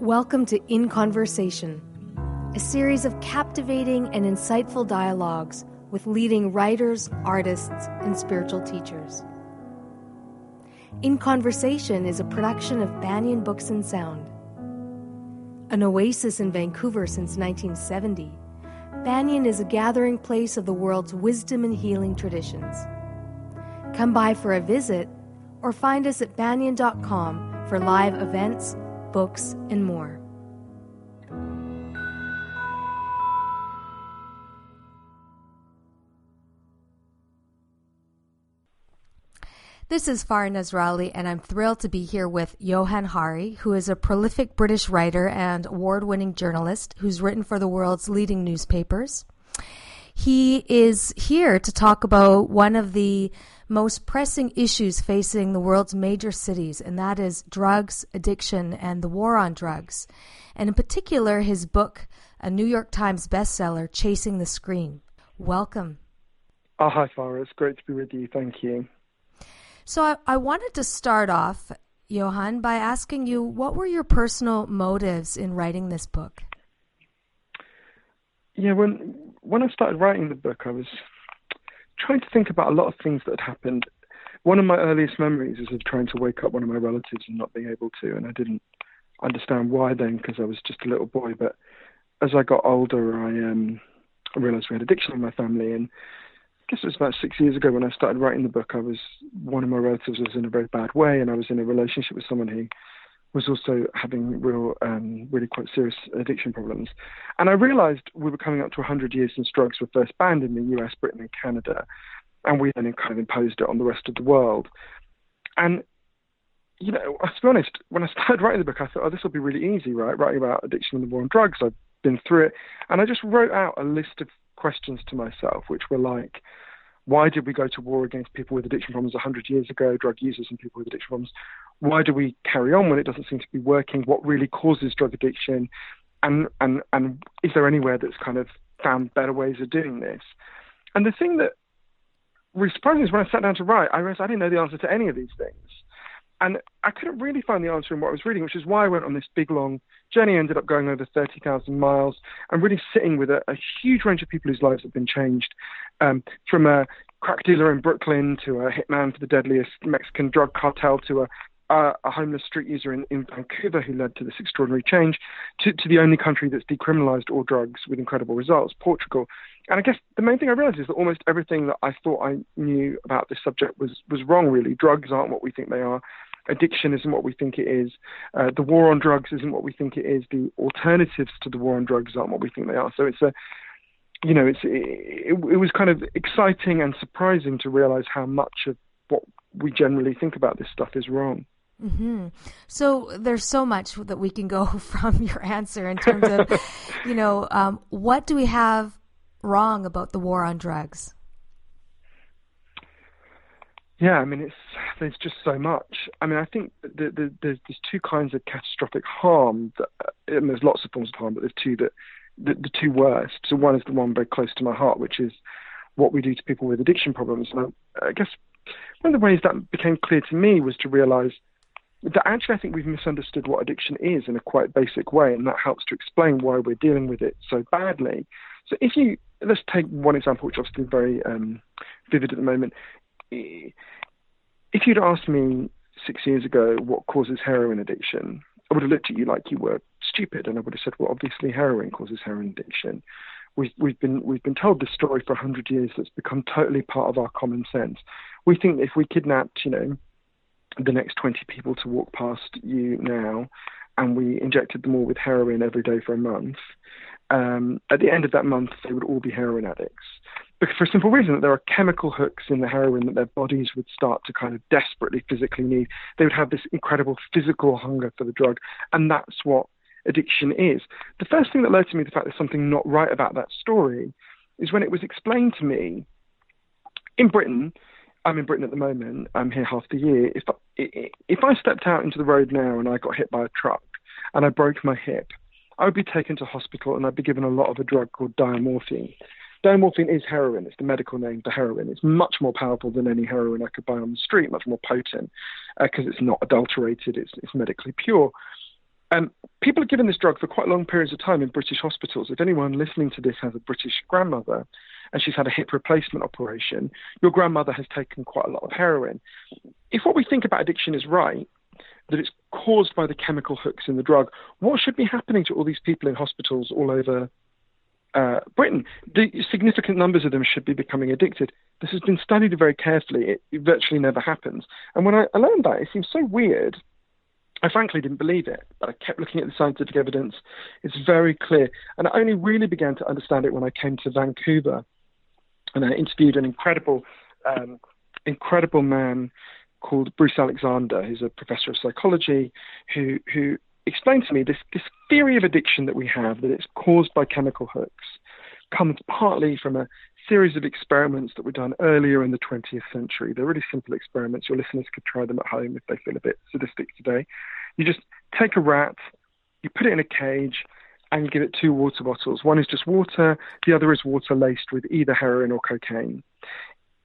Welcome to In Conversation, a series of captivating and insightful dialogues with leading writers, artists, and spiritual teachers. In Conversation is a production of Banyen Books and Sound. An oasis in Vancouver since 1970, Banyen is a gathering place of the world's wisdom and healing traditions. Come by for a visit or find us at banyen.com for live events books, and more. This is Farah Nasralli, and I'm thrilled to be here with Johann Hari, who is a prolific British writer and award winning journalist who's written for the world's leading newspapers. He is here to talk about one of the most pressing issues facing the world's major cities, and that is drugs, addiction, and the war on drugs. And in particular, his book, a New York Times bestseller, Chasing the Scream. Welcome. Oh, hi, Farah. It's great to be with you. Thank you. So, I, I wanted to start off, Johann, by asking you what were your personal motives in writing this book? Yeah, when when I started writing the book, I was trying to think about a lot of things that had happened. One of my earliest memories is of trying to wake up one of my relatives and not being able to, and I didn't understand why then because I was just a little boy. But as I got older, I um, I realised we had addiction in my family, and I guess it was about six years ago when I started writing the book. I was one of my relatives was in a very bad way, and I was in a relationship with someone who was also having real, um, really quite serious addiction problems. And I realized we were coming up to 100 years since drugs were first banned in the US, Britain, and Canada. And we then kind of imposed it on the rest of the world. And, you know, to be honest, when I started writing the book, I thought, oh, this will be really easy, right? Writing about addiction and the war on drugs. I've been through it. And I just wrote out a list of questions to myself, which were like, why did we go to war against people with addiction problems 100 years ago, drug users and people with addiction problems? Why do we carry on when it doesn't seem to be working? What really causes drug addiction? And, and, and is there anywhere that's kind of found better ways of doing this? And the thing that surprised me is when I sat down to write, I realized I didn't know the answer to any of these things. And I couldn't really find the answer in what I was reading, which is why I went on this big long journey. I ended up going over 30,000 miles and really sitting with a, a, huge range of people whose lives have been changed, um, from a crack dealer in Brooklyn to a hitman for the deadliest Mexican drug cartel to a a, homeless street user in, in Vancouver who led to this extraordinary change, to, to the only country that's decriminalized all drugs with incredible results, Portugal. And I guess the main thing I realized is that almost everything that I thought I knew about this subject was, was wrong, really. Drugs aren't what we think they are addiction isn't what we think it is. Uh, the war on drugs isn't what we think it is. The alternatives to the war on drugs aren't what we think they are. So it's a, you know, it's it, it was kind of exciting and surprising to realize how much of what we generally think about this stuff is wrong. Mm-hmm. So there's so much that we can go from your answer in terms of, you know, um, what do we have wrong about the war on drugs? Yeah, I mean, it's there's just so much. I mean, I think the, the, there's, there's two kinds of catastrophic harm. That, and there's lots of forms of harm, but there's two that the, the two worst. So one is the one very close to my heart, which is what we do to people with addiction problems. And I, I guess one of the ways that became clear to me was to realise that actually I think we've misunderstood what addiction is in a quite basic way, and that helps to explain why we're dealing with it so badly. So if you let's take one example, which obviously very um, vivid at the moment if you'd asked me six years ago what causes heroin addiction, I would have looked at you like you were stupid, and I would have said, "Well, obviously heroin causes heroin addiction." We've, we've been we've been told this story for hundred years that's become totally part of our common sense. We think that if we kidnapped, you know, the next twenty people to walk past you now, and we injected them all with heroin every day for a month, um, at the end of that month they would all be heroin addicts for a simple reason that there are chemical hooks in the heroin that their bodies would start to kind of desperately physically need. They would have this incredible physical hunger for the drug, and that's what addiction is. The first thing that led to me the fact there's something not right about that story is when it was explained to me in Britain. I'm in Britain at the moment. I'm here half the year. If I, if I stepped out into the road now and I got hit by a truck and I broke my hip, I would be taken to hospital and I'd be given a lot of a drug called diamorphine Diamorphine is heroin. It's the medical name for heroin. It's much more powerful than any heroin I could buy on the street, much more potent because uh, it's not adulterated. It's, it's medically pure. Um, people are given this drug for quite long periods of time in British hospitals. If anyone listening to this has a British grandmother and she's had a hip replacement operation, your grandmother has taken quite a lot of heroin. If what we think about addiction is right, that it's caused by the chemical hooks in the drug, what should be happening to all these people in hospitals all over uh, Britain? The significant numbers of them should be becoming addicted. This has been studied very carefully. It, virtually never happens. And when I, I learned that, it seems so weird I frankly didn't believe it, but I kept looking at the scientific evidence. It's very clear. And I only really began to understand it when I came to Vancouver and I interviewed an incredible, um, incredible man called Bruce Alexander, who's a professor of psychology, who, who explained to me this, this theory of addiction that we have, that it's caused by chemical hooks, comes partly from a series of experiments that were done earlier in the 20th century. They're really simple experiments. Your listeners could try them at home if they feel a bit sadistic today. You just take a rat, you put it in a cage, and you give it two water bottles. One is just water, the other is water laced with either heroin or cocaine.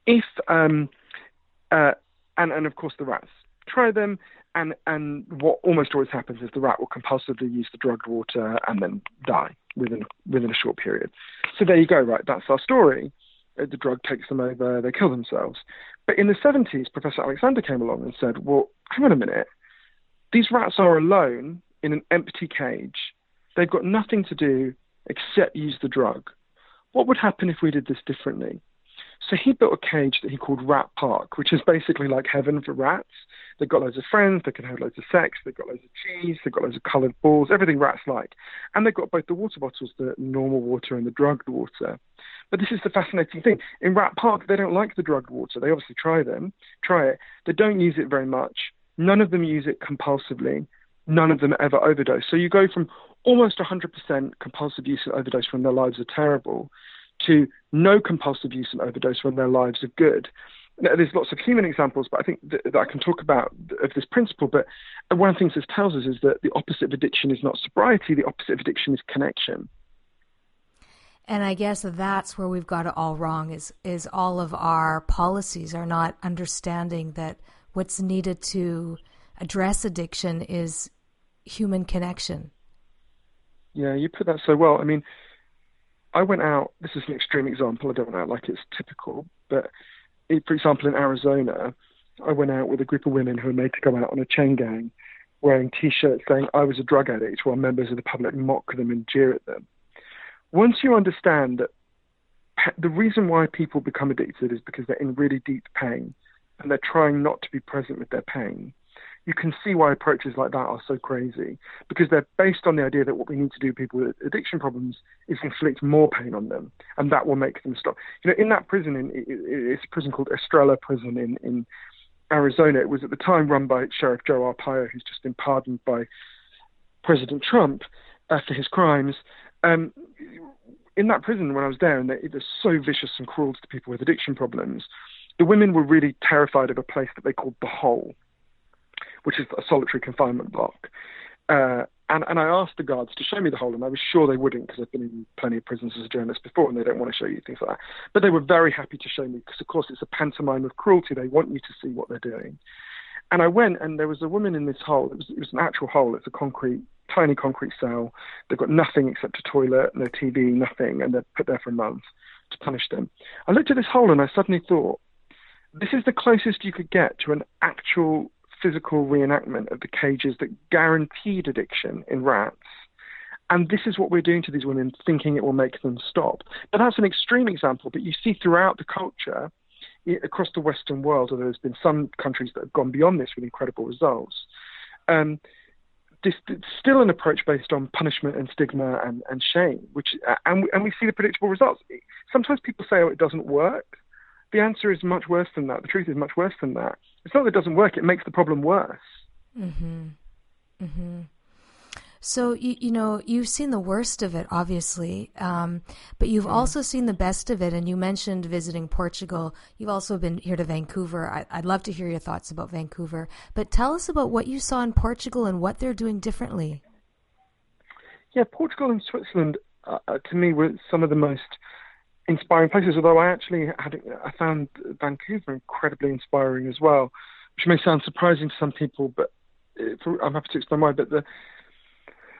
If um, uh, and and of course the rats try them, and and what almost always happens is the rat will compulsively use the drugged water and then die within within a short period. So there you go, right? That's our story. Uh, the drug takes them over, they kill themselves. But in the 70s, Professor Alexander came along and said, well, hang on a minute. These rats are alone in an empty cage. They've got nothing to do except use the drug. What would happen if we did this differently? So he built a cage that he called Rat Park, which is basically like heaven for rats. They've got loads of friends, they can have loads of sex, they've got loads of cheese, they've got loads of coloured balls, everything rats like. And they've got both the water bottles, the normal water and the drugged water. But this is the fascinating thing. In Rat Park, they don't like the drugged water. They obviously try them, try it. They don't use it very much. None of them use it compulsively. None of them ever overdose. So you go from almost 100% compulsive use and overdose when their lives are terrible to no compulsive use and overdose when their lives are good. Now, there's lots of human examples, but I think that, that, I can talk about of this principle. But one of the things this tells us is that the opposite of addiction is not sobriety; the opposite of addiction is connection. And I guess that's where we've got it all wrong. Is is all of our policies are not understanding that what's needed to address addiction is human connection. Yeah, you put that so well. I mean, I went out. This is an extreme example. I don't act like it's typical, but it, for example, in Arizona, I went out with a group of women who were made to go out on a chain gang, wearing T-shirts saying I was a drug addict, while members of the public mock them and jeer at them. Once you understand that the reason why people become addicted is because they're in really deep pain and they're trying not to be present with their pain you can see why approaches like that are so crazy because they're based on the idea that what we need to do people with addiction problems is inflict more pain on them and that will make them stop. You know, in that prison, in, it's a prison called Estrella Prison in, in Arizona. It was at the time run by Sheriff Joe Arpaio, who's just been pardoned by President Trump after his crimes. Um, in that prison, when I was there, and they, it was so vicious and cruel to people with addiction problems, the women were really terrified of a place that they called the Hole which is a solitary confinement block. Uh, and, and I asked the guards to show me the hole, and I was sure they wouldn't because I've been in plenty of prisons as a journalist before, and they don't want to show you things like that. But they were very happy to show me because, of course, it's a pantomime of cruelty. They want you to see what they're doing. And I went, and there was a woman in this hole. It was, it was an actual hole. It's a concrete, tiny concrete cell. They've got nothing except a toilet, no TV, nothing, and they're put there for a month to punish them. I looked at this hole, and I suddenly thought, this is the closest you could get to an actual physical reenactment of the cages that guaranteed addiction in rats. And this is what we're doing to these women, thinking it will make them stop. But that's an extreme example, but you see throughout the culture across the Western world, although there's been some countries that have gone beyond this with incredible results. Um, this, it's still an approach based on punishment and stigma and, and shame, which and, and we see the predictable results. Sometimes people say, "Oh, it doesn't work," the answer is much worse than that. The truth is much worse than that. It's not that it doesn't work; it makes the problem worse. Mm-hmm. Mm-hmm. So you you know you've seen the worst of it, obviously, um, but you've mm. also seen the best of it. And you mentioned visiting Portugal. You've also been here to Vancouver. I, would love to hear your thoughts about Vancouver. But tell us about what you saw in Portugal and what they're doing differently. Yeah, Portugal and Switzerland, uh, uh to me, were some of the most inspiring places. Although I actually had, I found Vancouver incredibly inspiring as well, which may sound surprising to some people, but I'm happy to explain why. But the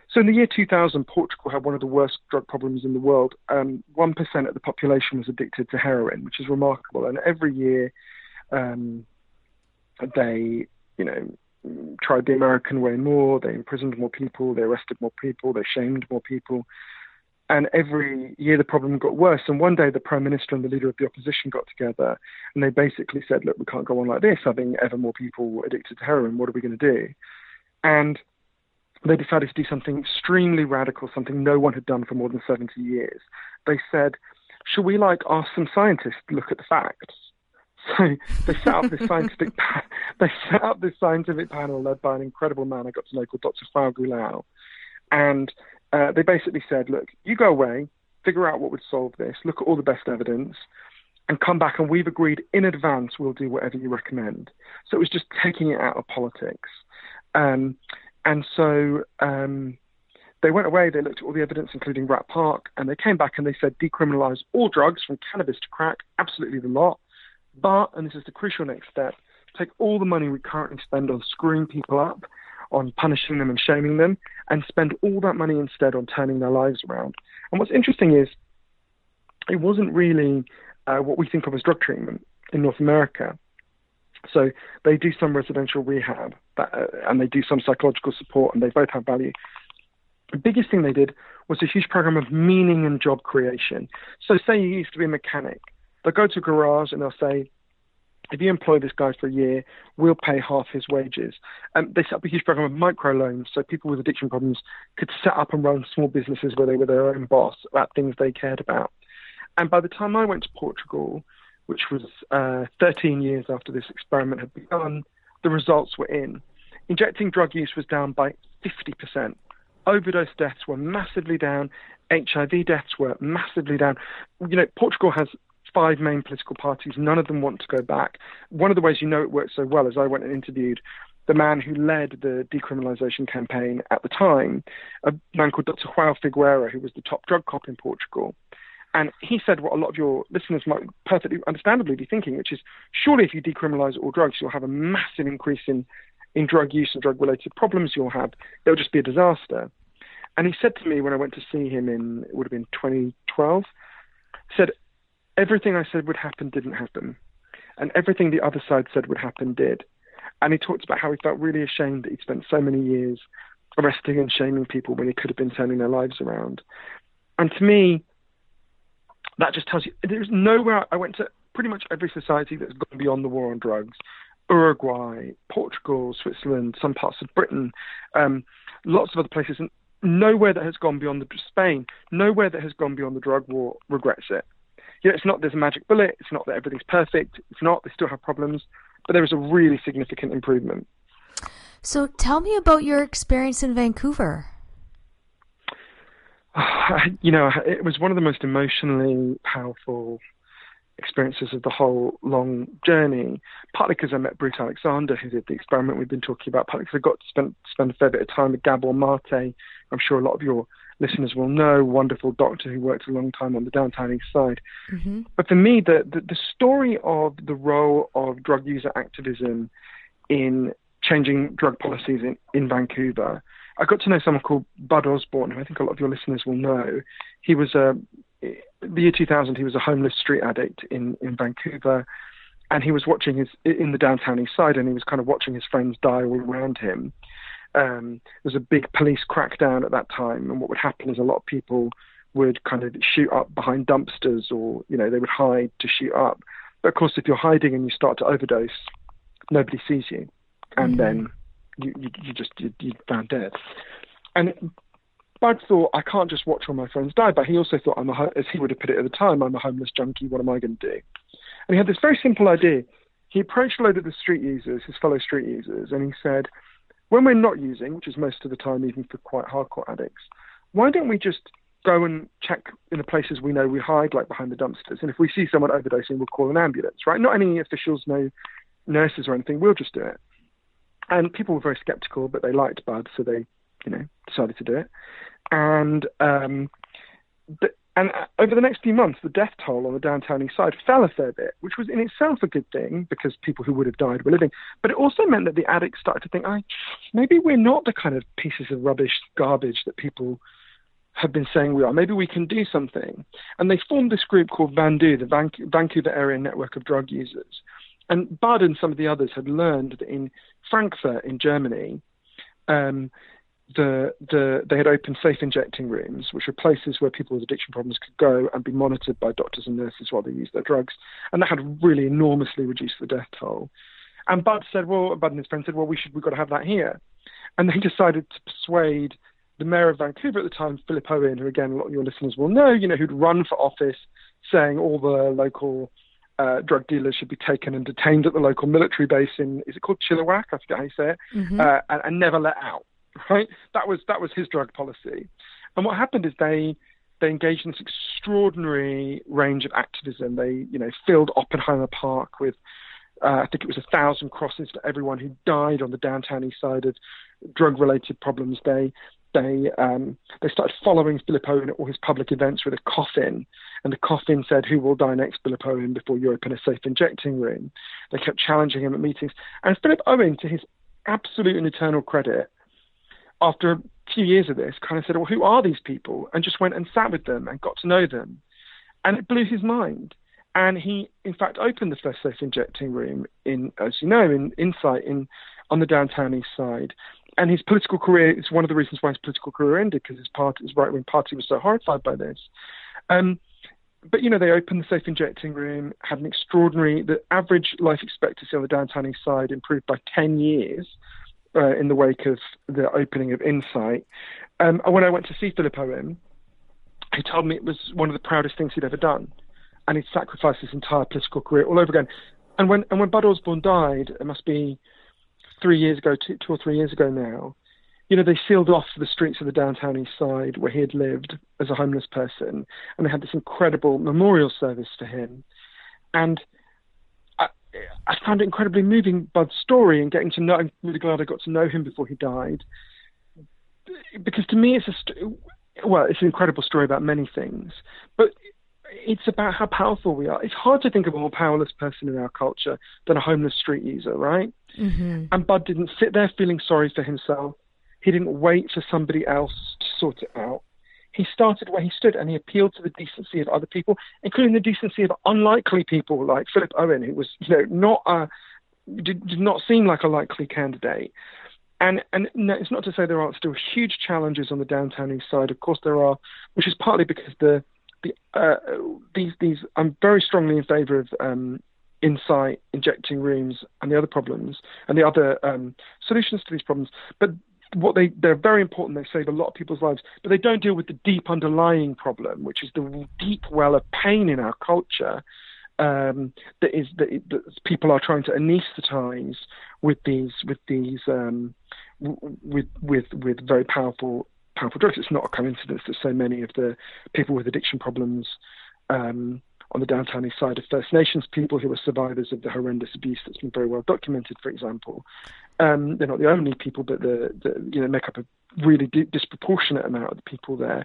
So in the year 2000, Portugal had one of the worst drug problems in the world. Um, 1% of the population was addicted to heroin, which is remarkable. And every year, um, they, you know, tried the American way more. They imprisoned more people. They arrested more people. They shamed more people. And every year the problem got worse. And one day the prime minister and the leader of the opposition got together and they basically said, look, we can't go on like this, having ever more people addicted to heroin. What are we going to do? And they decided to do something extremely radical, something no one had done for more than 70 years. They said, should we like ask some scientists to look at the facts? So they set up this scientific they set up this scientific panel led by an incredible man I got to know called Dr. João Goulão, and uh, they basically said, look, you go away, figure out what would solve this, look at all the best evidence, and come back. And we've agreed in advance we'll do whatever you recommend. So it was just taking it out of politics. Um, and so um, they went away, they looked at all the evidence, including Rat Park, and they came back and they said decriminalize all drugs from cannabis to crack, absolutely the lot. But, and this is the crucial next step, take all the money we currently spend on screwing people up on punishing them and shaming them and spend all that money instead on turning their lives around. And what's interesting is it wasn't really uh, what we think of as drug treatment in North America. So they do some residential rehab that, uh, and they do some psychological support, and they both have value. The biggest thing they did was a huge program of meaning and job creation. So, say you used to be a mechanic, they'll go to a garage and they'll say, if you employ this guy for a year, we'll pay half his wages. Um, they set up a huge program of microloans so people with addiction problems could set up and run small businesses where they were their own boss about things they cared about. And by the time I went to Portugal, which was uh, 13 years after this experiment had begun, the results were in. Injecting drug use was down by 50%. Overdose deaths were massively down. HIV deaths were massively down. You know, Portugal has five main political parties. None of them want to go back. One of the ways you know it works so well is I went and interviewed the man who led the decriminalisation campaign at the time, a man called Dr. João Figueira, who was the top drug cop in Portugal. And he said what a lot of your listeners might perfectly understandably be thinking, which is surely if you decriminalise all drugs, you'll have a massive increase in, in drug use and drug related problems you'll have. It'll just be a disaster. And he said to me when I went to see him in, it would have been 2012, said, everything I said would happen didn't happen, and everything the other side said would happen did. And he talked about how he felt really ashamed that he'd spent so many years arresting and shaming people when he could have been turning their lives around. And to me, that just tells you there's nowhere I went to pretty much every society that's gone beyond the war on drugs. Uruguay, Portugal, Switzerland, some parts of Britain, um, lots of other places, and nowhere that has gone beyond the Spain, nowhere that has gone beyond the drug war regrets it you know, it's not there's a magic bullet. It's not that everything's perfect. It's not. They still have problems, but there is a really significant improvement. So, tell me about your experience in Vancouver. You know, it was one of the most emotionally powerful experiences of the whole long journey. Partly because I met Bruce Alexander, who did the experiment we've been talking about. Partly because I got to spend spend a fair bit of time with Gabor Mate. I'm sure a lot of your listeners will know, wonderful doctor who worked a long time on the downtown east side. Mm-hmm. But for me, the, the, the story of the role of drug user activism in changing drug policies in, in Vancouver, I got to know someone called Bud Osborne, who I think a lot of your listeners will know. He was a the year 2000. He was a homeless street addict in in Vancouver, and he was watching his in the downtown east side, and he was kind of watching his friends die all around him um, there was a big police crackdown at that time, and what would happen is a lot of people would kind of shoot up behind dumpsters, or you know they would hide to shoot up. But of course, if you're hiding and you start to overdose, nobody sees you, and mm-hmm. then you, you, you just you, you found dead. And Bud thought, I can't just watch all my friends die, but he also thought, I'm a, as he would have put it at the time, I'm a homeless junkie. What am I going to do? And he had this very simple idea. He approached a load of the street users, his fellow street users, and he said, when we're not using, which is most of the time, even for quite hardcore addicts, why don't we just go and check in the places we know we hide, like behind the dumpsters? And if we see someone overdosing, we'll call an ambulance, right? Not any officials, no nurses or anything. We'll just do it. And people were very skeptical, but they liked Bud, so they, you know, decided to do it. And um, And uh, over the next few months, the death toll on the downtown east side fell a fair bit, which was in itself a good thing because people who would have died were living. But it also meant that the addicts started to think, I, maybe we're not the kind of pieces of rubbish, garbage that people have been saying we are. Maybe we can do something. And they formed this group called VANDU, the Van- Vancouver Area Network of Drug Users. And Bud and some of the others had learned that in Frankfurt, in Germany, um, the the they had opened safe injecting rooms, which were places where people with addiction problems could go and be monitored by doctors and nurses while they used their drugs, and that had really enormously reduced the death toll. And Bud said, well, Bud and his friend said, well, we should we've got to have that here, and they decided to persuade the mayor of Vancouver at the time, Philip Owen, who again a lot of your listeners will know, you know, who'd run for office, saying all the local uh, drug dealers should be taken and detained at the local military base in is it called Chilliwack? I forget how you say it, mm-hmm. uh, and, and never let out right? That was that was his drug policy. And what happened is they they engaged in this extraordinary range of activism. They you know filled Oppenheimer Park with uh, I think it was a thousand crosses for everyone who died on the downtown east side of drug related problems. They they um, they started following Philip Owen at all his public events with a coffin, and the coffin said, "Who will die next, Philip Owen?" Before you open a safe injecting room. They kept challenging him at meetings, and Philip Owen, to his absolute and eternal credit, after a few years of this, kind of said, well, who are these people? And just went and sat with them and got to know them. And it blew his mind. And he, in fact, opened the first safe injecting room in, as you know, in Insite in on the downtown east side. And his political career is one of the reasons why his political career ended because his party, his right wing party, was so horrified by this. Um, but you know, they opened the safe injecting room, had an extraordinary. The average life expectancy on the downtown east side improved by ten years uh, in the wake of the opening of Insite. Um, and when I went to see Philip Owen, he told me it was one of the proudest things he'd ever done, and he'd sacrificed his entire political career all over again. And when and when Bud Osborne died, it must be three years ago, two, two or three years ago now. You know, they sealed off the streets of the downtown east side where he had lived as a homeless person, and they had this incredible memorial service for him. And I found it incredibly moving, Bud's story, and getting to know. I'm really glad I got to know him before he died, because to me, it's a well, it's an incredible story about many things, but it's about how powerful we are. It's hard to think of a more powerless person in our culture than a homeless street user, right? Mm-hmm. And Bud didn't sit there feeling sorry for himself. He didn't wait for somebody else to sort it out he started where he stood and he appealed to the decency of other people, including the decency of unlikely people like Philip Owen, who was, you know, not a, did, did not seem like a likely candidate. And and it's not to say there aren't still huge challenges on the downtown east side. Of course there are, which is partly because the the uh, these these I'm very strongly in favour of um, Insite, injecting rooms, and the other problems and the other um, solutions to these problems. But what they they're very important. They save a lot of people's lives, but they don't deal with the deep underlying problem, which is the deep well of pain in our culture um, that is that, that, people are trying to anaesthetize with these with these um, with with with very powerful powerful drugs. It's not a coincidence that so many of the people with addiction problems um, on the downtown east side of First Nations people who are survivors of the horrendous abuse that's been very well documented, for example, um, they're not the only people, but the, the you know make up a really di- disproportionate amount of the people there.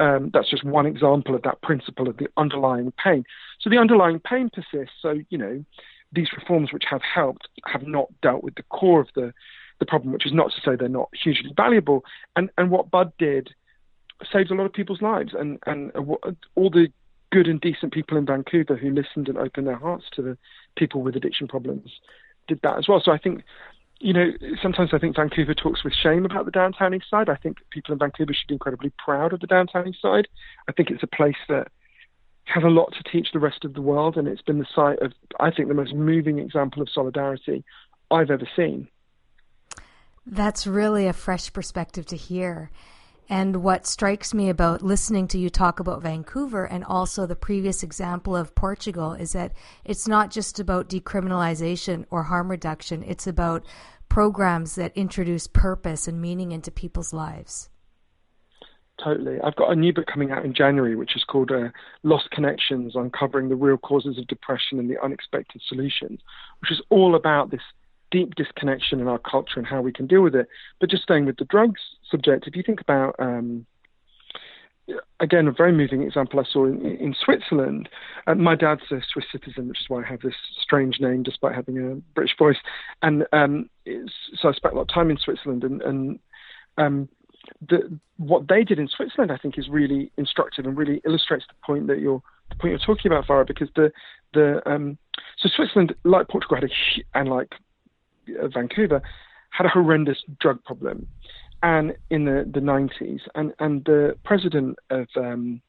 Um, that's just one example of that principle of the underlying pain. So the underlying pain persists. So you know these reforms which have helped have not dealt with the core of the the problem, which is not to say they're not hugely valuable. And and what Bud did saved a lot of people's lives, and and all the good and decent people in Vancouver who listened and opened their hearts to the people with addiction problems did that as well. So I think you know, sometimes I think Vancouver talks with shame about the downtown east side. I think people in Vancouver should be incredibly proud of the downtown east side. I think it's a place that has a lot to teach the rest of the world, and it's been the site of, I think, the most moving example of solidarity I've ever seen. That's really a fresh perspective to hear. And what strikes me about listening to you talk about Vancouver and also the previous example of Portugal is that it's not just about decriminalization or harm reduction, it's about programs that introduce purpose and meaning into people's lives. Totally. I've got a new book coming out in January, which is called uh, Lost Connections Uncovering the Real Causes of Depression and the Unexpected Solutions, which is all about this deep disconnection in our culture and how we can deal with it. But just staying with the drugs subject, if you think about um, again, a very moving example I saw in, in Switzerland. Uh, my dad's a Swiss citizen, which is why I have this strange name despite having a British voice. And um, so I spent a lot of time in Switzerland. And, and um, the, what they did in Switzerland, I think, is really instructive and really illustrates the point that you're the point you're talking about, Farah. Because the the um, so Switzerland, like Portugal, had a and like uh, Vancouver, had a horrendous drug problem and in the, the 90s. And, and the president of um,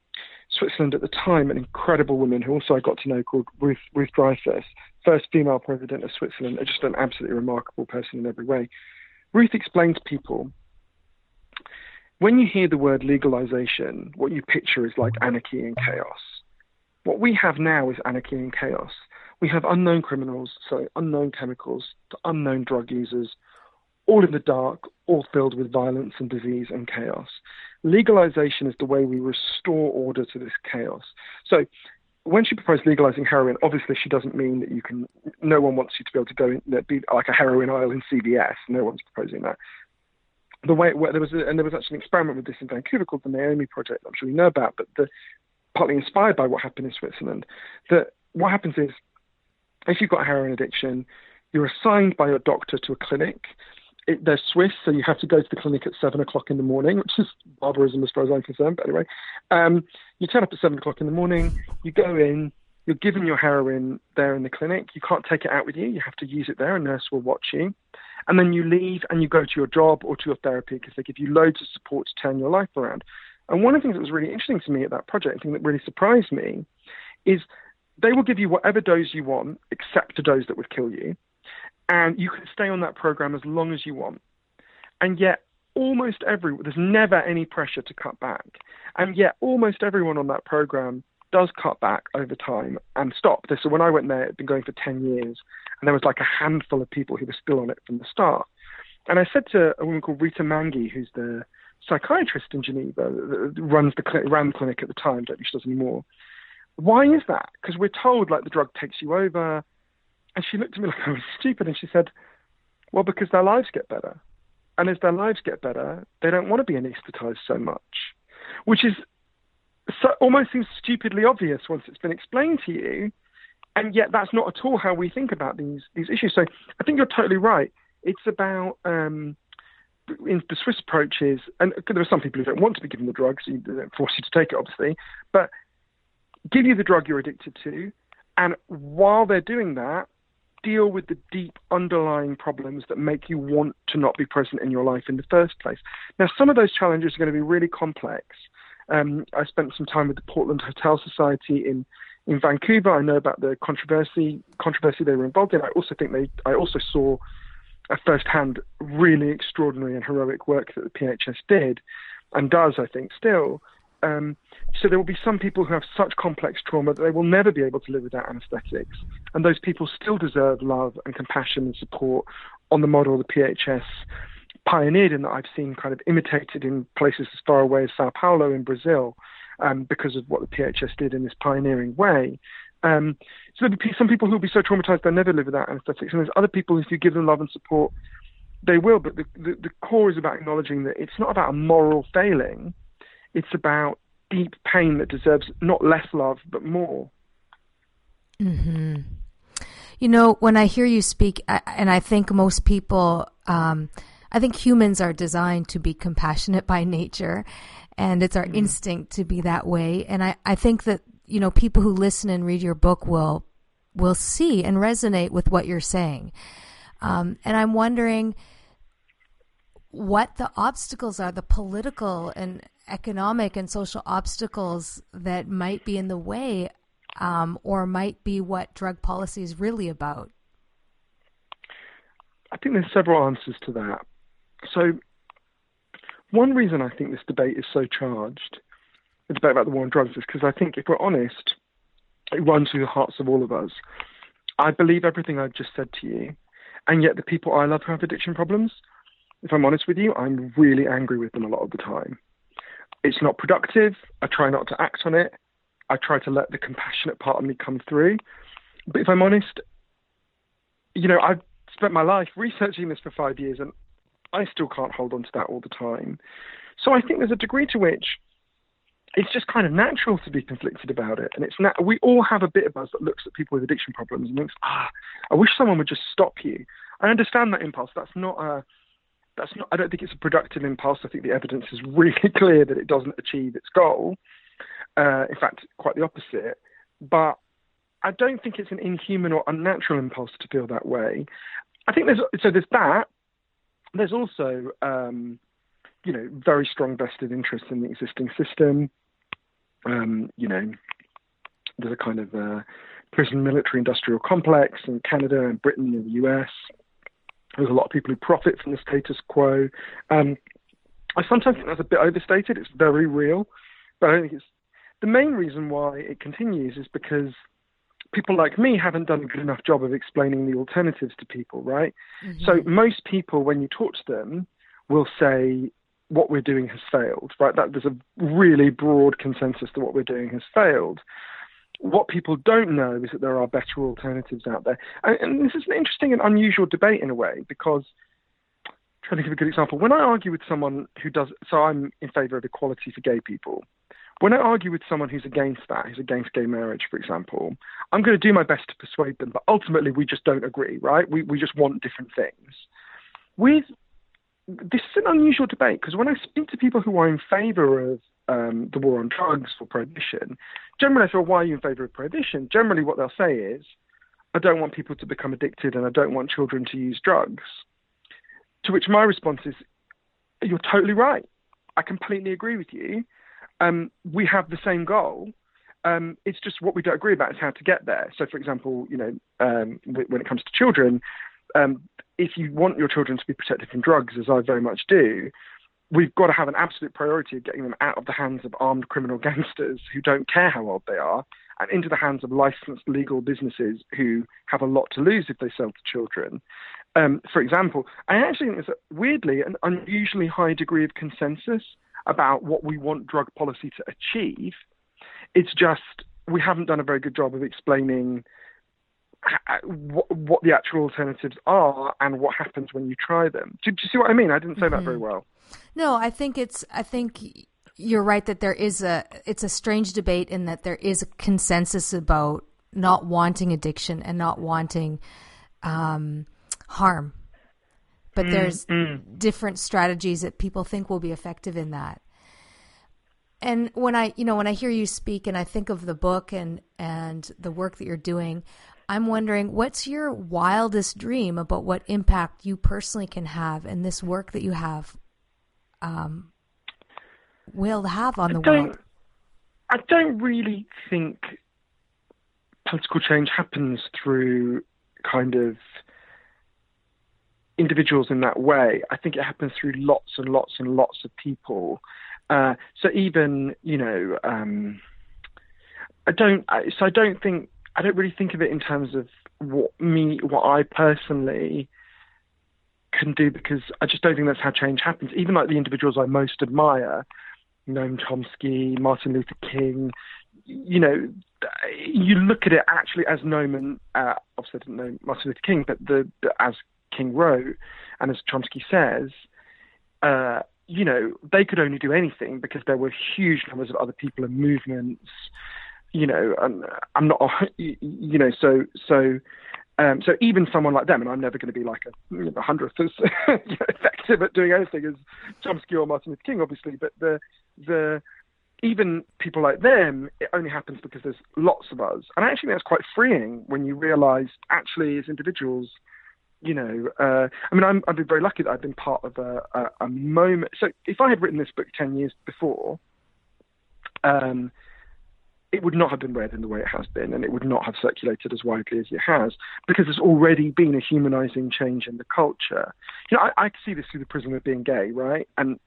Switzerland at the time, an incredible woman who also I got to know called Ruth, Ruth Dreifuss, first female president of Switzerland, just an absolutely remarkable person in every way. Ruth explained to people when you hear the word legalization, what you picture is like anarchy and chaos. What we have now is anarchy and chaos. We have unknown criminals, so unknown chemicals, to unknown drug users, all in the dark, all filled with violence and disease and chaos. Legalization is the way we restore order to this chaos. So when she proposed legalizing heroin, obviously she doesn't mean that you can. No one wants you to be able to go in, be like a heroin aisle in CVS. No one's proposing that. The way where there was, a, and there was actually an experiment with this in Vancouver called the Naomi Project. I'm sure you know about, but the, partly inspired by what happened in Switzerland. That what happens is, if you've got a heroin addiction, you're assigned by your doctor to a clinic it, they're Swiss, so you have to go to the clinic at seven o'clock in the morning, which is barbarism as far as I'm concerned. But anyway, um, you turn up at seven o'clock in the morning, you go in, you're given your heroin there in the clinic. You can't take it out with you. You have to use it there. A nurse will watch you. And then you leave and you go to your job or to your therapy because they give you loads of support to turn your life around. And one of the things that was really interesting to me at that project, thing that really surprised me, is they will give you whatever dose you want except a dose that would kill you and you can stay on that program as long as you want. And yet, almost every there's never any pressure to cut back, and yet almost everyone on that program does cut back over time and stop. So when I went there, it'd been going for ten years, and there was like a handful of people who were still on it from the start. And I said to a woman called Rita Manghi, who's the psychiatrist in Geneva, runs the ran the clinic at the time, don't if she does anymore. Why is that? Because we're told like the drug takes you over, and she looked at me like I was stupid and she said, Well, because their lives get better. And as their lives get better, they don't want to be anesthetized so much, which is so, almost seems stupidly obvious once it's been explained to you. And yet, that's not at all how we think about these these issues. So I think you're totally right. It's about um, in the Swiss approach is, and there are some people who don't want to be given the drugs, so they don't force you to take it, obviously, but give you the drug you're addicted to, and while they're doing that, deal with the deep underlying problems that make you want to not be present in your life in the first place. Now, some of those challenges are going to be really complex. Um, I spent some time with the Portland Hotel Society in in Vancouver. I know about the controversy controversy they were involved in. I also think they I also saw a first-hand really extraordinary and heroic work that the PHS did and does, I think, still. Um, so there will be some people who have such complex trauma that they will never be able to live without anesthetics, and those people still deserve love and compassion and support on the model of the PHS pioneered and that I've seen kind of imitated in places as far away as Sao Paulo in Brazil, um, because of what the PHS did in this pioneering way. Um, so there'll be some people who will be so traumatized they'll never live without anesthetics, and there's other people if you give them love and support, they will. But the, the, the core is about acknowledging that it's not about a moral failing it's about deep pain that deserves not less love, but more. hmm You know, when I hear you speak, and I think most people, um, I think humans are designed to be compassionate by nature, and it's our mm instinct to be that way. And I, I think that you know people who listen and read your book will will see and resonate with what you're saying. Um, and I'm wondering what the obstacles are, the political and economic and social obstacles that might be in the way um, or might be what drug policy is really about? I think there's several answers to that. So, one reason I think this debate is so charged, the debate about the war on drugs, is because I think if we're honest, it runs through the hearts of all of us. I believe everything I've just said to you, and yet the people I love who have addiction problems, if I'm honest with you, I'm really angry with them a lot of the time it's not productive. I try not to act on it. I try to let the compassionate part of me come through. But if I'm honest, you know, I've spent my life researching this for five years and I still can't hold on to that all the time. So I think there's a degree to which it's just kind of natural to be conflicted about it. And it's we all have a bit of us that looks at people with addiction problems and thinks, ah, I wish someone would just stop you. I understand that impulse. That's not a that's not. I don't think it's a productive impulse. I think the evidence is really clear that it doesn't achieve its goal. Uh, in fact, quite the opposite. But I don't think it's an inhuman or unnatural impulse to feel that way. I think there's so there's that. There's also um, you know very strong vested interest in the existing system. Um, you know, there's a kind of uh, prison military industrial complex in Canada and Britain and the US. There's a lot of people who profit from the status quo. Um, I sometimes think that's a bit overstated. It's very real, but I don't think it's the main reason why it continues is because people like me haven't done a good enough job of explaining the alternatives to people, right? Mm-hmm. So most people, when you talk to them, will say what we're doing has failed, right? That there's a really broad consensus that what we're doing has failed. What people don't know is that there are better alternatives out there, and, and this is an interesting and unusual debate in a way because. I'm trying to give a good example. When I argue with someone who does, so I'm in favour of equality for gay people, when I argue with someone who's against that, who's against gay marriage, for example, I'm going to do my best to persuade them, but ultimately we just don't agree, right? We, we just want different things. With this is an unusual debate because when I speak to people who are in favour of um, the war on drugs or prohibition, generally I say, why are you in favour of prohibition? Generally, what they'll say is, I don't want people to become addicted and I don't want children to use drugs. To which my response is, you're totally right. I completely agree with you um, we have the same goal. Um, it's just what we don't agree about is how to get there. So, for example, you know, um, when it comes to children, um, if you want your children to be protected from drugs, as I very much do, we've got to have an absolute priority of getting them out of the hands of armed criminal gangsters who don't care how old they are and into the hands of licensed legal businesses who have a lot to lose if they sell to children. Um, for example, I actually think there's weirdly an unusually high degree of consensus about what we want drug policy to achieve. It's just we haven't done a very good job of explaining what, what the actual alternatives are and what happens when you try them. Do, do you see what I mean? I didn't say mm-hmm. that very mm-hmm. well. No, I think it's. I think you're right that there is a. It's a strange debate in that there is a consensus about not wanting addiction and not wanting um, harm but mm, there's mm. different strategies that people think will be effective in that and when i you know when i hear you speak and i think of the book and and the work that you're doing i'm wondering what's your wildest dream about what impact you personally can have in this work that you have um, will have on the world i don't really think political change happens through kind of individuals in that way. I think it happens through lots and lots and lots of people. Uh, so even you know, um, I don't. I, so I don't think I don't really think of it in terms of what me, what I personally can do because I just don't think that's how change happens. Even like the individuals I most admire, Noam Chomsky, Martin Luther King, you know, you look at it actually as Noam, uh, obviously I didn't know Martin Luther King, but the, the as King wrote, and as Chomsky says, uh, you know, they could only do anything because there were huge numbers of other people and movements. You know, and I'm not, you know, so so. Um, so even someone like them, and I'm never going to be like a you know, hundredth as effective at doing anything as Chomsky or Martin Luther King, obviously. But the the even people like them, it only happens because there's lots of us. And actually, that's quite freeing when you realise, actually, as individuals, you know, uh, I mean, I'm, I've been very lucky that I've been part of a, a, a moment. So if I had written this book 10 years before, um, it would not have been read in the way it has been, and it would not have circulated as widely as it has, because there's already been a humanizing change in the culture. You know, I, I see this through the prism of being gay, right? And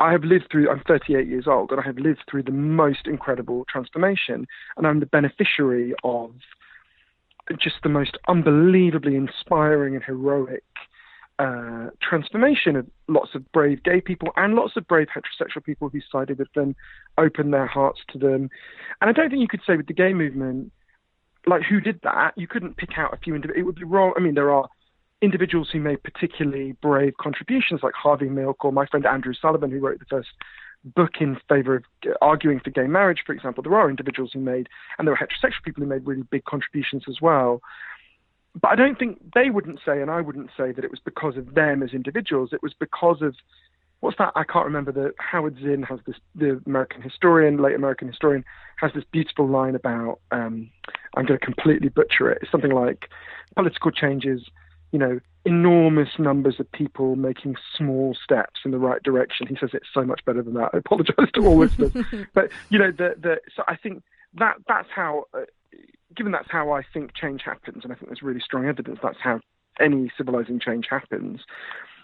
I have lived through, I'm 38 years old, and I have lived through the most incredible transformation, and I'm the beneficiary of just the most unbelievably inspiring and heroic uh, transformation of lots of brave gay people and lots of brave heterosexual people who sided with them, opened their hearts to them. And I don't think you could say with the gay movement, like who did that? You couldn't pick out a few individuals. It would be wrong. I mean, there are individuals who made particularly brave contributions, like Harvey Milk or my friend Andrew Sullivan, who wrote the first book in favor of arguing for gay marriage, for example, there are individuals who made, and there are heterosexual people who made really big contributions as well. But I don't think they wouldn't say, and I wouldn't say that it was because of them as individuals. It was because of what's that? I can't remember. The Howard Zinn has this. The American historian, late American historian, has this beautiful line about. Um, I'm going to completely butcher it. It's something like political changes. You know, enormous numbers of people making small steps in the right direction. He says it's so much better than that. I apologise to all listeners, but you know, the the. So I think that that's how. Given that's how I think change happens, and I think there's really strong evidence that's how any civilizing change happens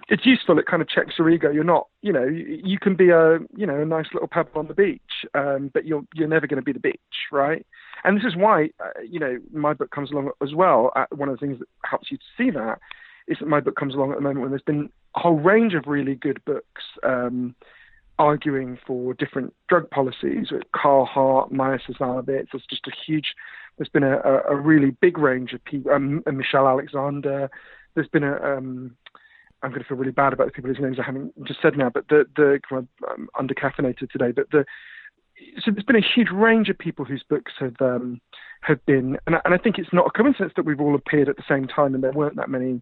it's useful. It kind of checks your ego. You're not, you know, you can be a, you know, a nice little pebble on the beach, um, but you're you're never going to be the beach, right? And this is why, uh, you know, my book comes along as well. Uh, one of the things that helps you to see that is that my book comes along at the moment when there's been a whole range of really good books um, arguing for different drug policies. Hart, Maia Szalavitz. There's just a huge. There's been a, a, really big range of people. Um, Michelle Alexander. There's been a um, I'm going to feel really bad about the people whose names I haven't just said now, but the the I'm um, undercaffeinated today, but the so there's been a huge range of people whose books have um, have been, and I, and I think it's not a coincidence that we've all appeared at the same time, and there weren't that many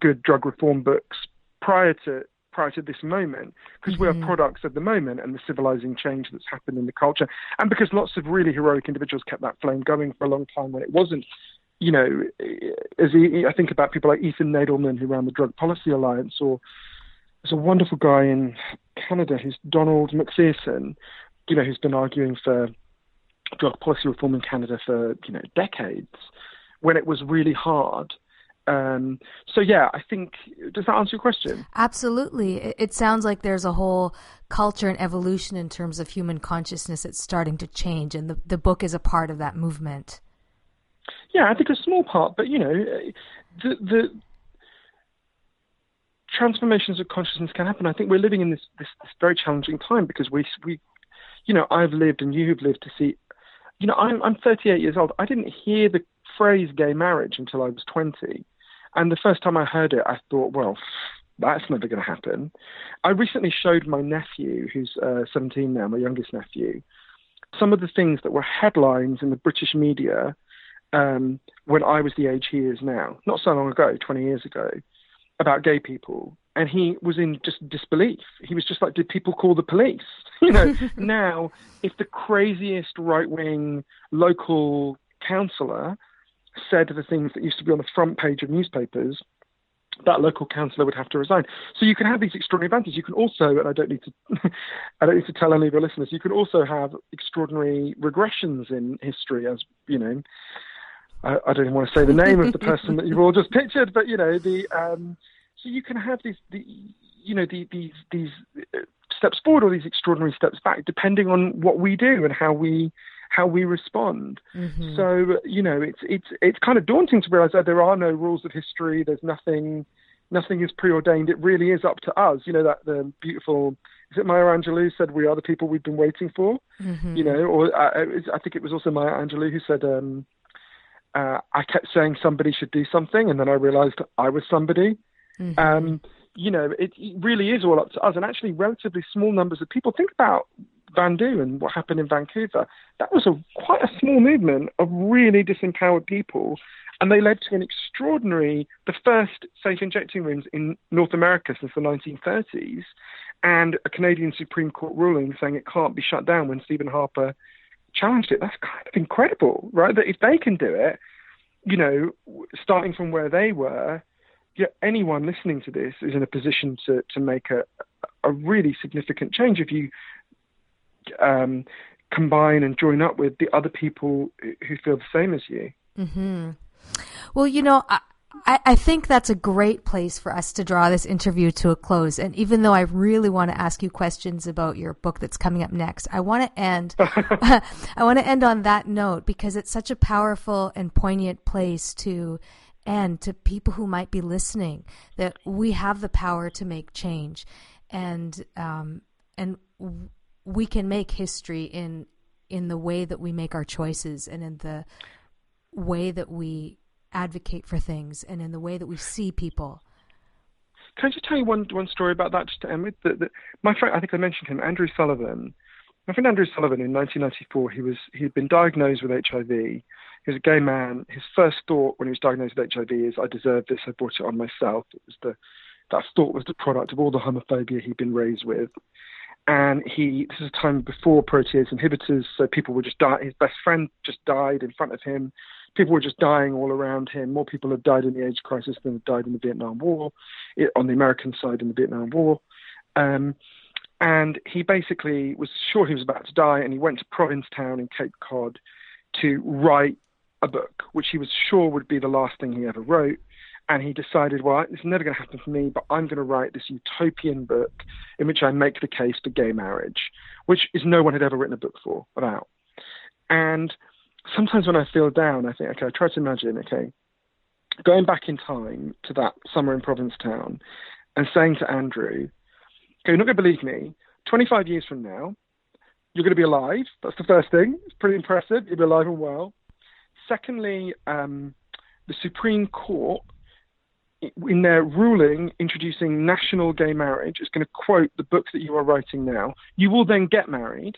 good drug reform books prior to prior to this moment, because mm-hmm. we are mm-hmm. products of the moment and the civilizing change that's happened in the culture, and because lots of really heroic individuals kept that flame going for a long time when it wasn't you know, as he, I think about people like Ethan Nadelmann who ran the Drug Policy Alliance, or there's a wonderful guy in Canada who's Donald MacPherson, you know, who's been arguing for drug policy reform in Canada for you know decades, when it was really hard. Um, so yeah, I think does that answer your question? Absolutely. It sounds like there's a whole culture and evolution in terms of human consciousness that's starting to change, and the the book is a part of that movement. Yeah, I think a small part, but you know, the the transformations of consciousness can happen. I think we're living in this, this, this very challenging time because we we, you know, I've lived and you have lived to see. You know, I'm I'm 38 years old. I didn't hear the phrase gay marriage until I was 20, and the first time I heard it, I thought, well, that's never going to happen. I recently showed my nephew, who's uh, 17 now, my youngest nephew, some of the things that were headlines in the British media um, when I was the age he is now, not so long ago, 20 years ago, about gay people. And he was in just disbelief. He was just like, did people call the police? You know, now, if the craziest right wing local councillor said the things that used to be on the front page of newspapers, that local councillor would have to resign. So you can have these extraordinary advantages. You can also, and I don't need to, I don't need to tell any of your listeners, you can also have extraordinary regressions in history, as you know, I, I, don't even want to say the name of the person that you've all just pictured, but you know the um, so you can have these the you know the, these these uh, steps forward or these extraordinary steps back depending on what we do and how we how we respond. Mm-hmm. So you know it's it's it's kind of daunting to realize that there are no rules of history. There's nothing nothing is preordained. It really is up to us. You know that the beautiful is it Maya Angelou said we are the people we've been waiting for. Mm-hmm. You know, or uh, I think it was also Maya Angelou who said. Um, uh, I kept saying somebody should do something, and then I realized I was somebody. Mm-hmm. Um, you know, it, it, really is all up to us, and actually, relatively small numbers of people. Think about VANDU and what happened in Vancouver. That was a quite a small movement of really disempowered people, and they led to an extraordinary, the first safe injecting rooms in North America since the 1930s, and a Canadian Supreme Court ruling saying it can't be shut down when Stephen Harper challenged it. That's kind of incredible, right? That if they can do it, you know, starting from where they were, anyone listening to this is in a position to to make a a really significant change if you um, combine and join up with the other people who feel the same as you. Mm-hmm. Well, you know, I, I, think that's a great place for us to draw this interview to a close. And even though I really want to ask you questions about your book that's coming up next, I want to end. I want to end on that note because it's such a powerful and poignant place to end to people who might be listening that we have the power to make change, and um, and we can make history in in the way that we make our choices and in the way that we advocate for things and in the way that we see people. can I just tell you one one story about that just to end with? That, that my friend, I think I mentioned him, Andrew Sullivan. My friend Andrew Sullivan in 1994, he was he had been diagnosed with HIV. He was a gay man. His first thought when he was diagnosed with HIV is, "I deserve this. I brought it on myself." It was the that thought was the product of all the homophobia he'd been raised with. And he, this is a time before protease inhibitors, so people were just dying. His best friend just died in front of him. People were just dying all around him. More people had died in the AIDS crisis than had died in the Vietnam War, it, on the American side in the Vietnam War. Um, and he basically was sure he was about to die, and he went to Provincetown in Cape Cod to write a book, which he was sure would be the last thing he ever wrote and he decided, well, it's never going to happen for me, but I'm going to write this utopian book in which I make the case for gay marriage, which is no one had ever written a book for about. And sometimes when I feel down, I think, okay, I try to imagine, okay, going back in time to that summer in Provincetown and saying to Andrew, okay, you're not going to believe me. 25 years from now, you're going to be alive. That's the first thing. It's pretty impressive. You'll be alive and well. Secondly, um, the Supreme Court in their ruling introducing national gay marriage, is going to quote the book that you are writing now. You will then get married,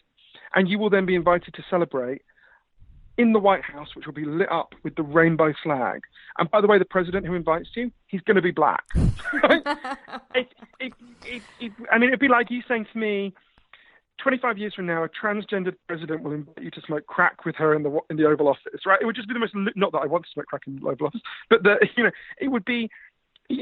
and you will then be invited to celebrate in the White House, which will be lit up with the rainbow flag. And by the way, the president who invites you, he's going to be black. it, it, it, I mean, it'd be like you saying to me, 25 years from now, a transgendered president will invite you to smoke crack with her in the in the Oval Office, right? It would just be the most not that I want to smoke crack in the Oval Office, but the, you know, it would be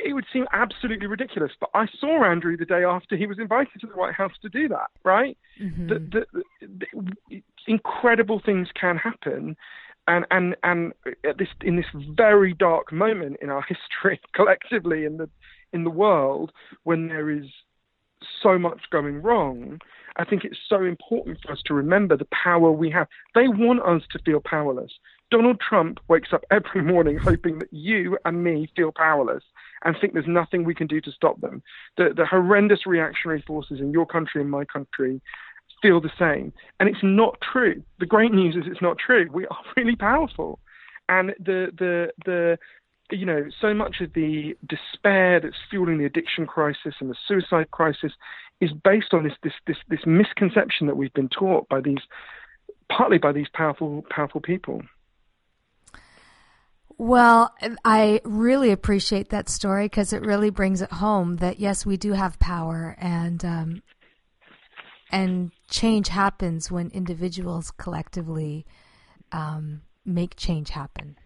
it would seem absolutely ridiculous. But I saw Andrew the day after he was invited to the White House to do that, right? Mm-hmm. The, the, the, incredible things can happen. And, and and at this in this very dark moment in our history collectively in the in the world when there is so much going wrong, I think it's so important for us to remember the power we have. They want us to feel powerless. Donald Trump wakes up every morning hoping that you and me feel powerless and think there's nothing we can do to stop them. The, the horrendous reactionary forces in your country and my country feel the same. And it's not true. The great news is it's not true. We are really powerful. And the, the, the, you know, so much of the despair that's fueling the addiction crisis and the suicide crisis is based on this, this, this, this misconception that we've been taught by these, partly by these powerful, powerful people. Well, I really appreciate that story because it really brings it home that yes, we do have power, and um, and change happens when individuals collectively um, make change happen.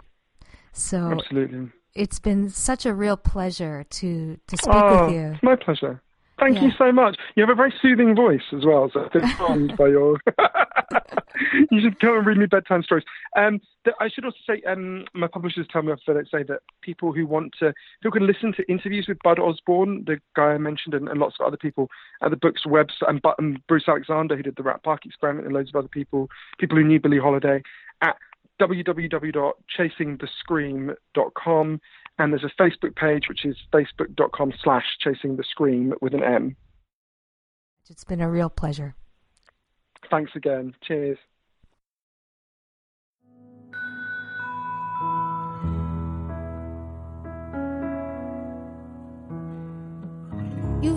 So absolutely, it's been such a real pleasure to to speak oh, with you. It's my pleasure. Thank yeah. you so much. You have a very soothing voice as well, so been charmed by your. you should come and read me bedtime stories. Um, I should also say, um, my publishers tell me off FedEx say that people who want to, who can listen to interviews with Bud Osborne, the guy I mentioned, and, and lots of other people at the book's website, and, and Bruce Alexander, who did the Rat Park experiment, and loads of other people, people who knew Billie Holiday, at www.chasingthescream.com and there's a Facebook page which is facebook.com slash chasing the scream with an M. It's been a real pleasure. Thanks again. Cheers.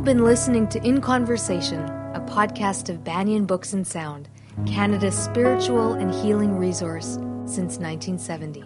Been listening to In Conversation, a podcast of Banyen Books and Sound, Canada's spiritual and healing resource since 1970.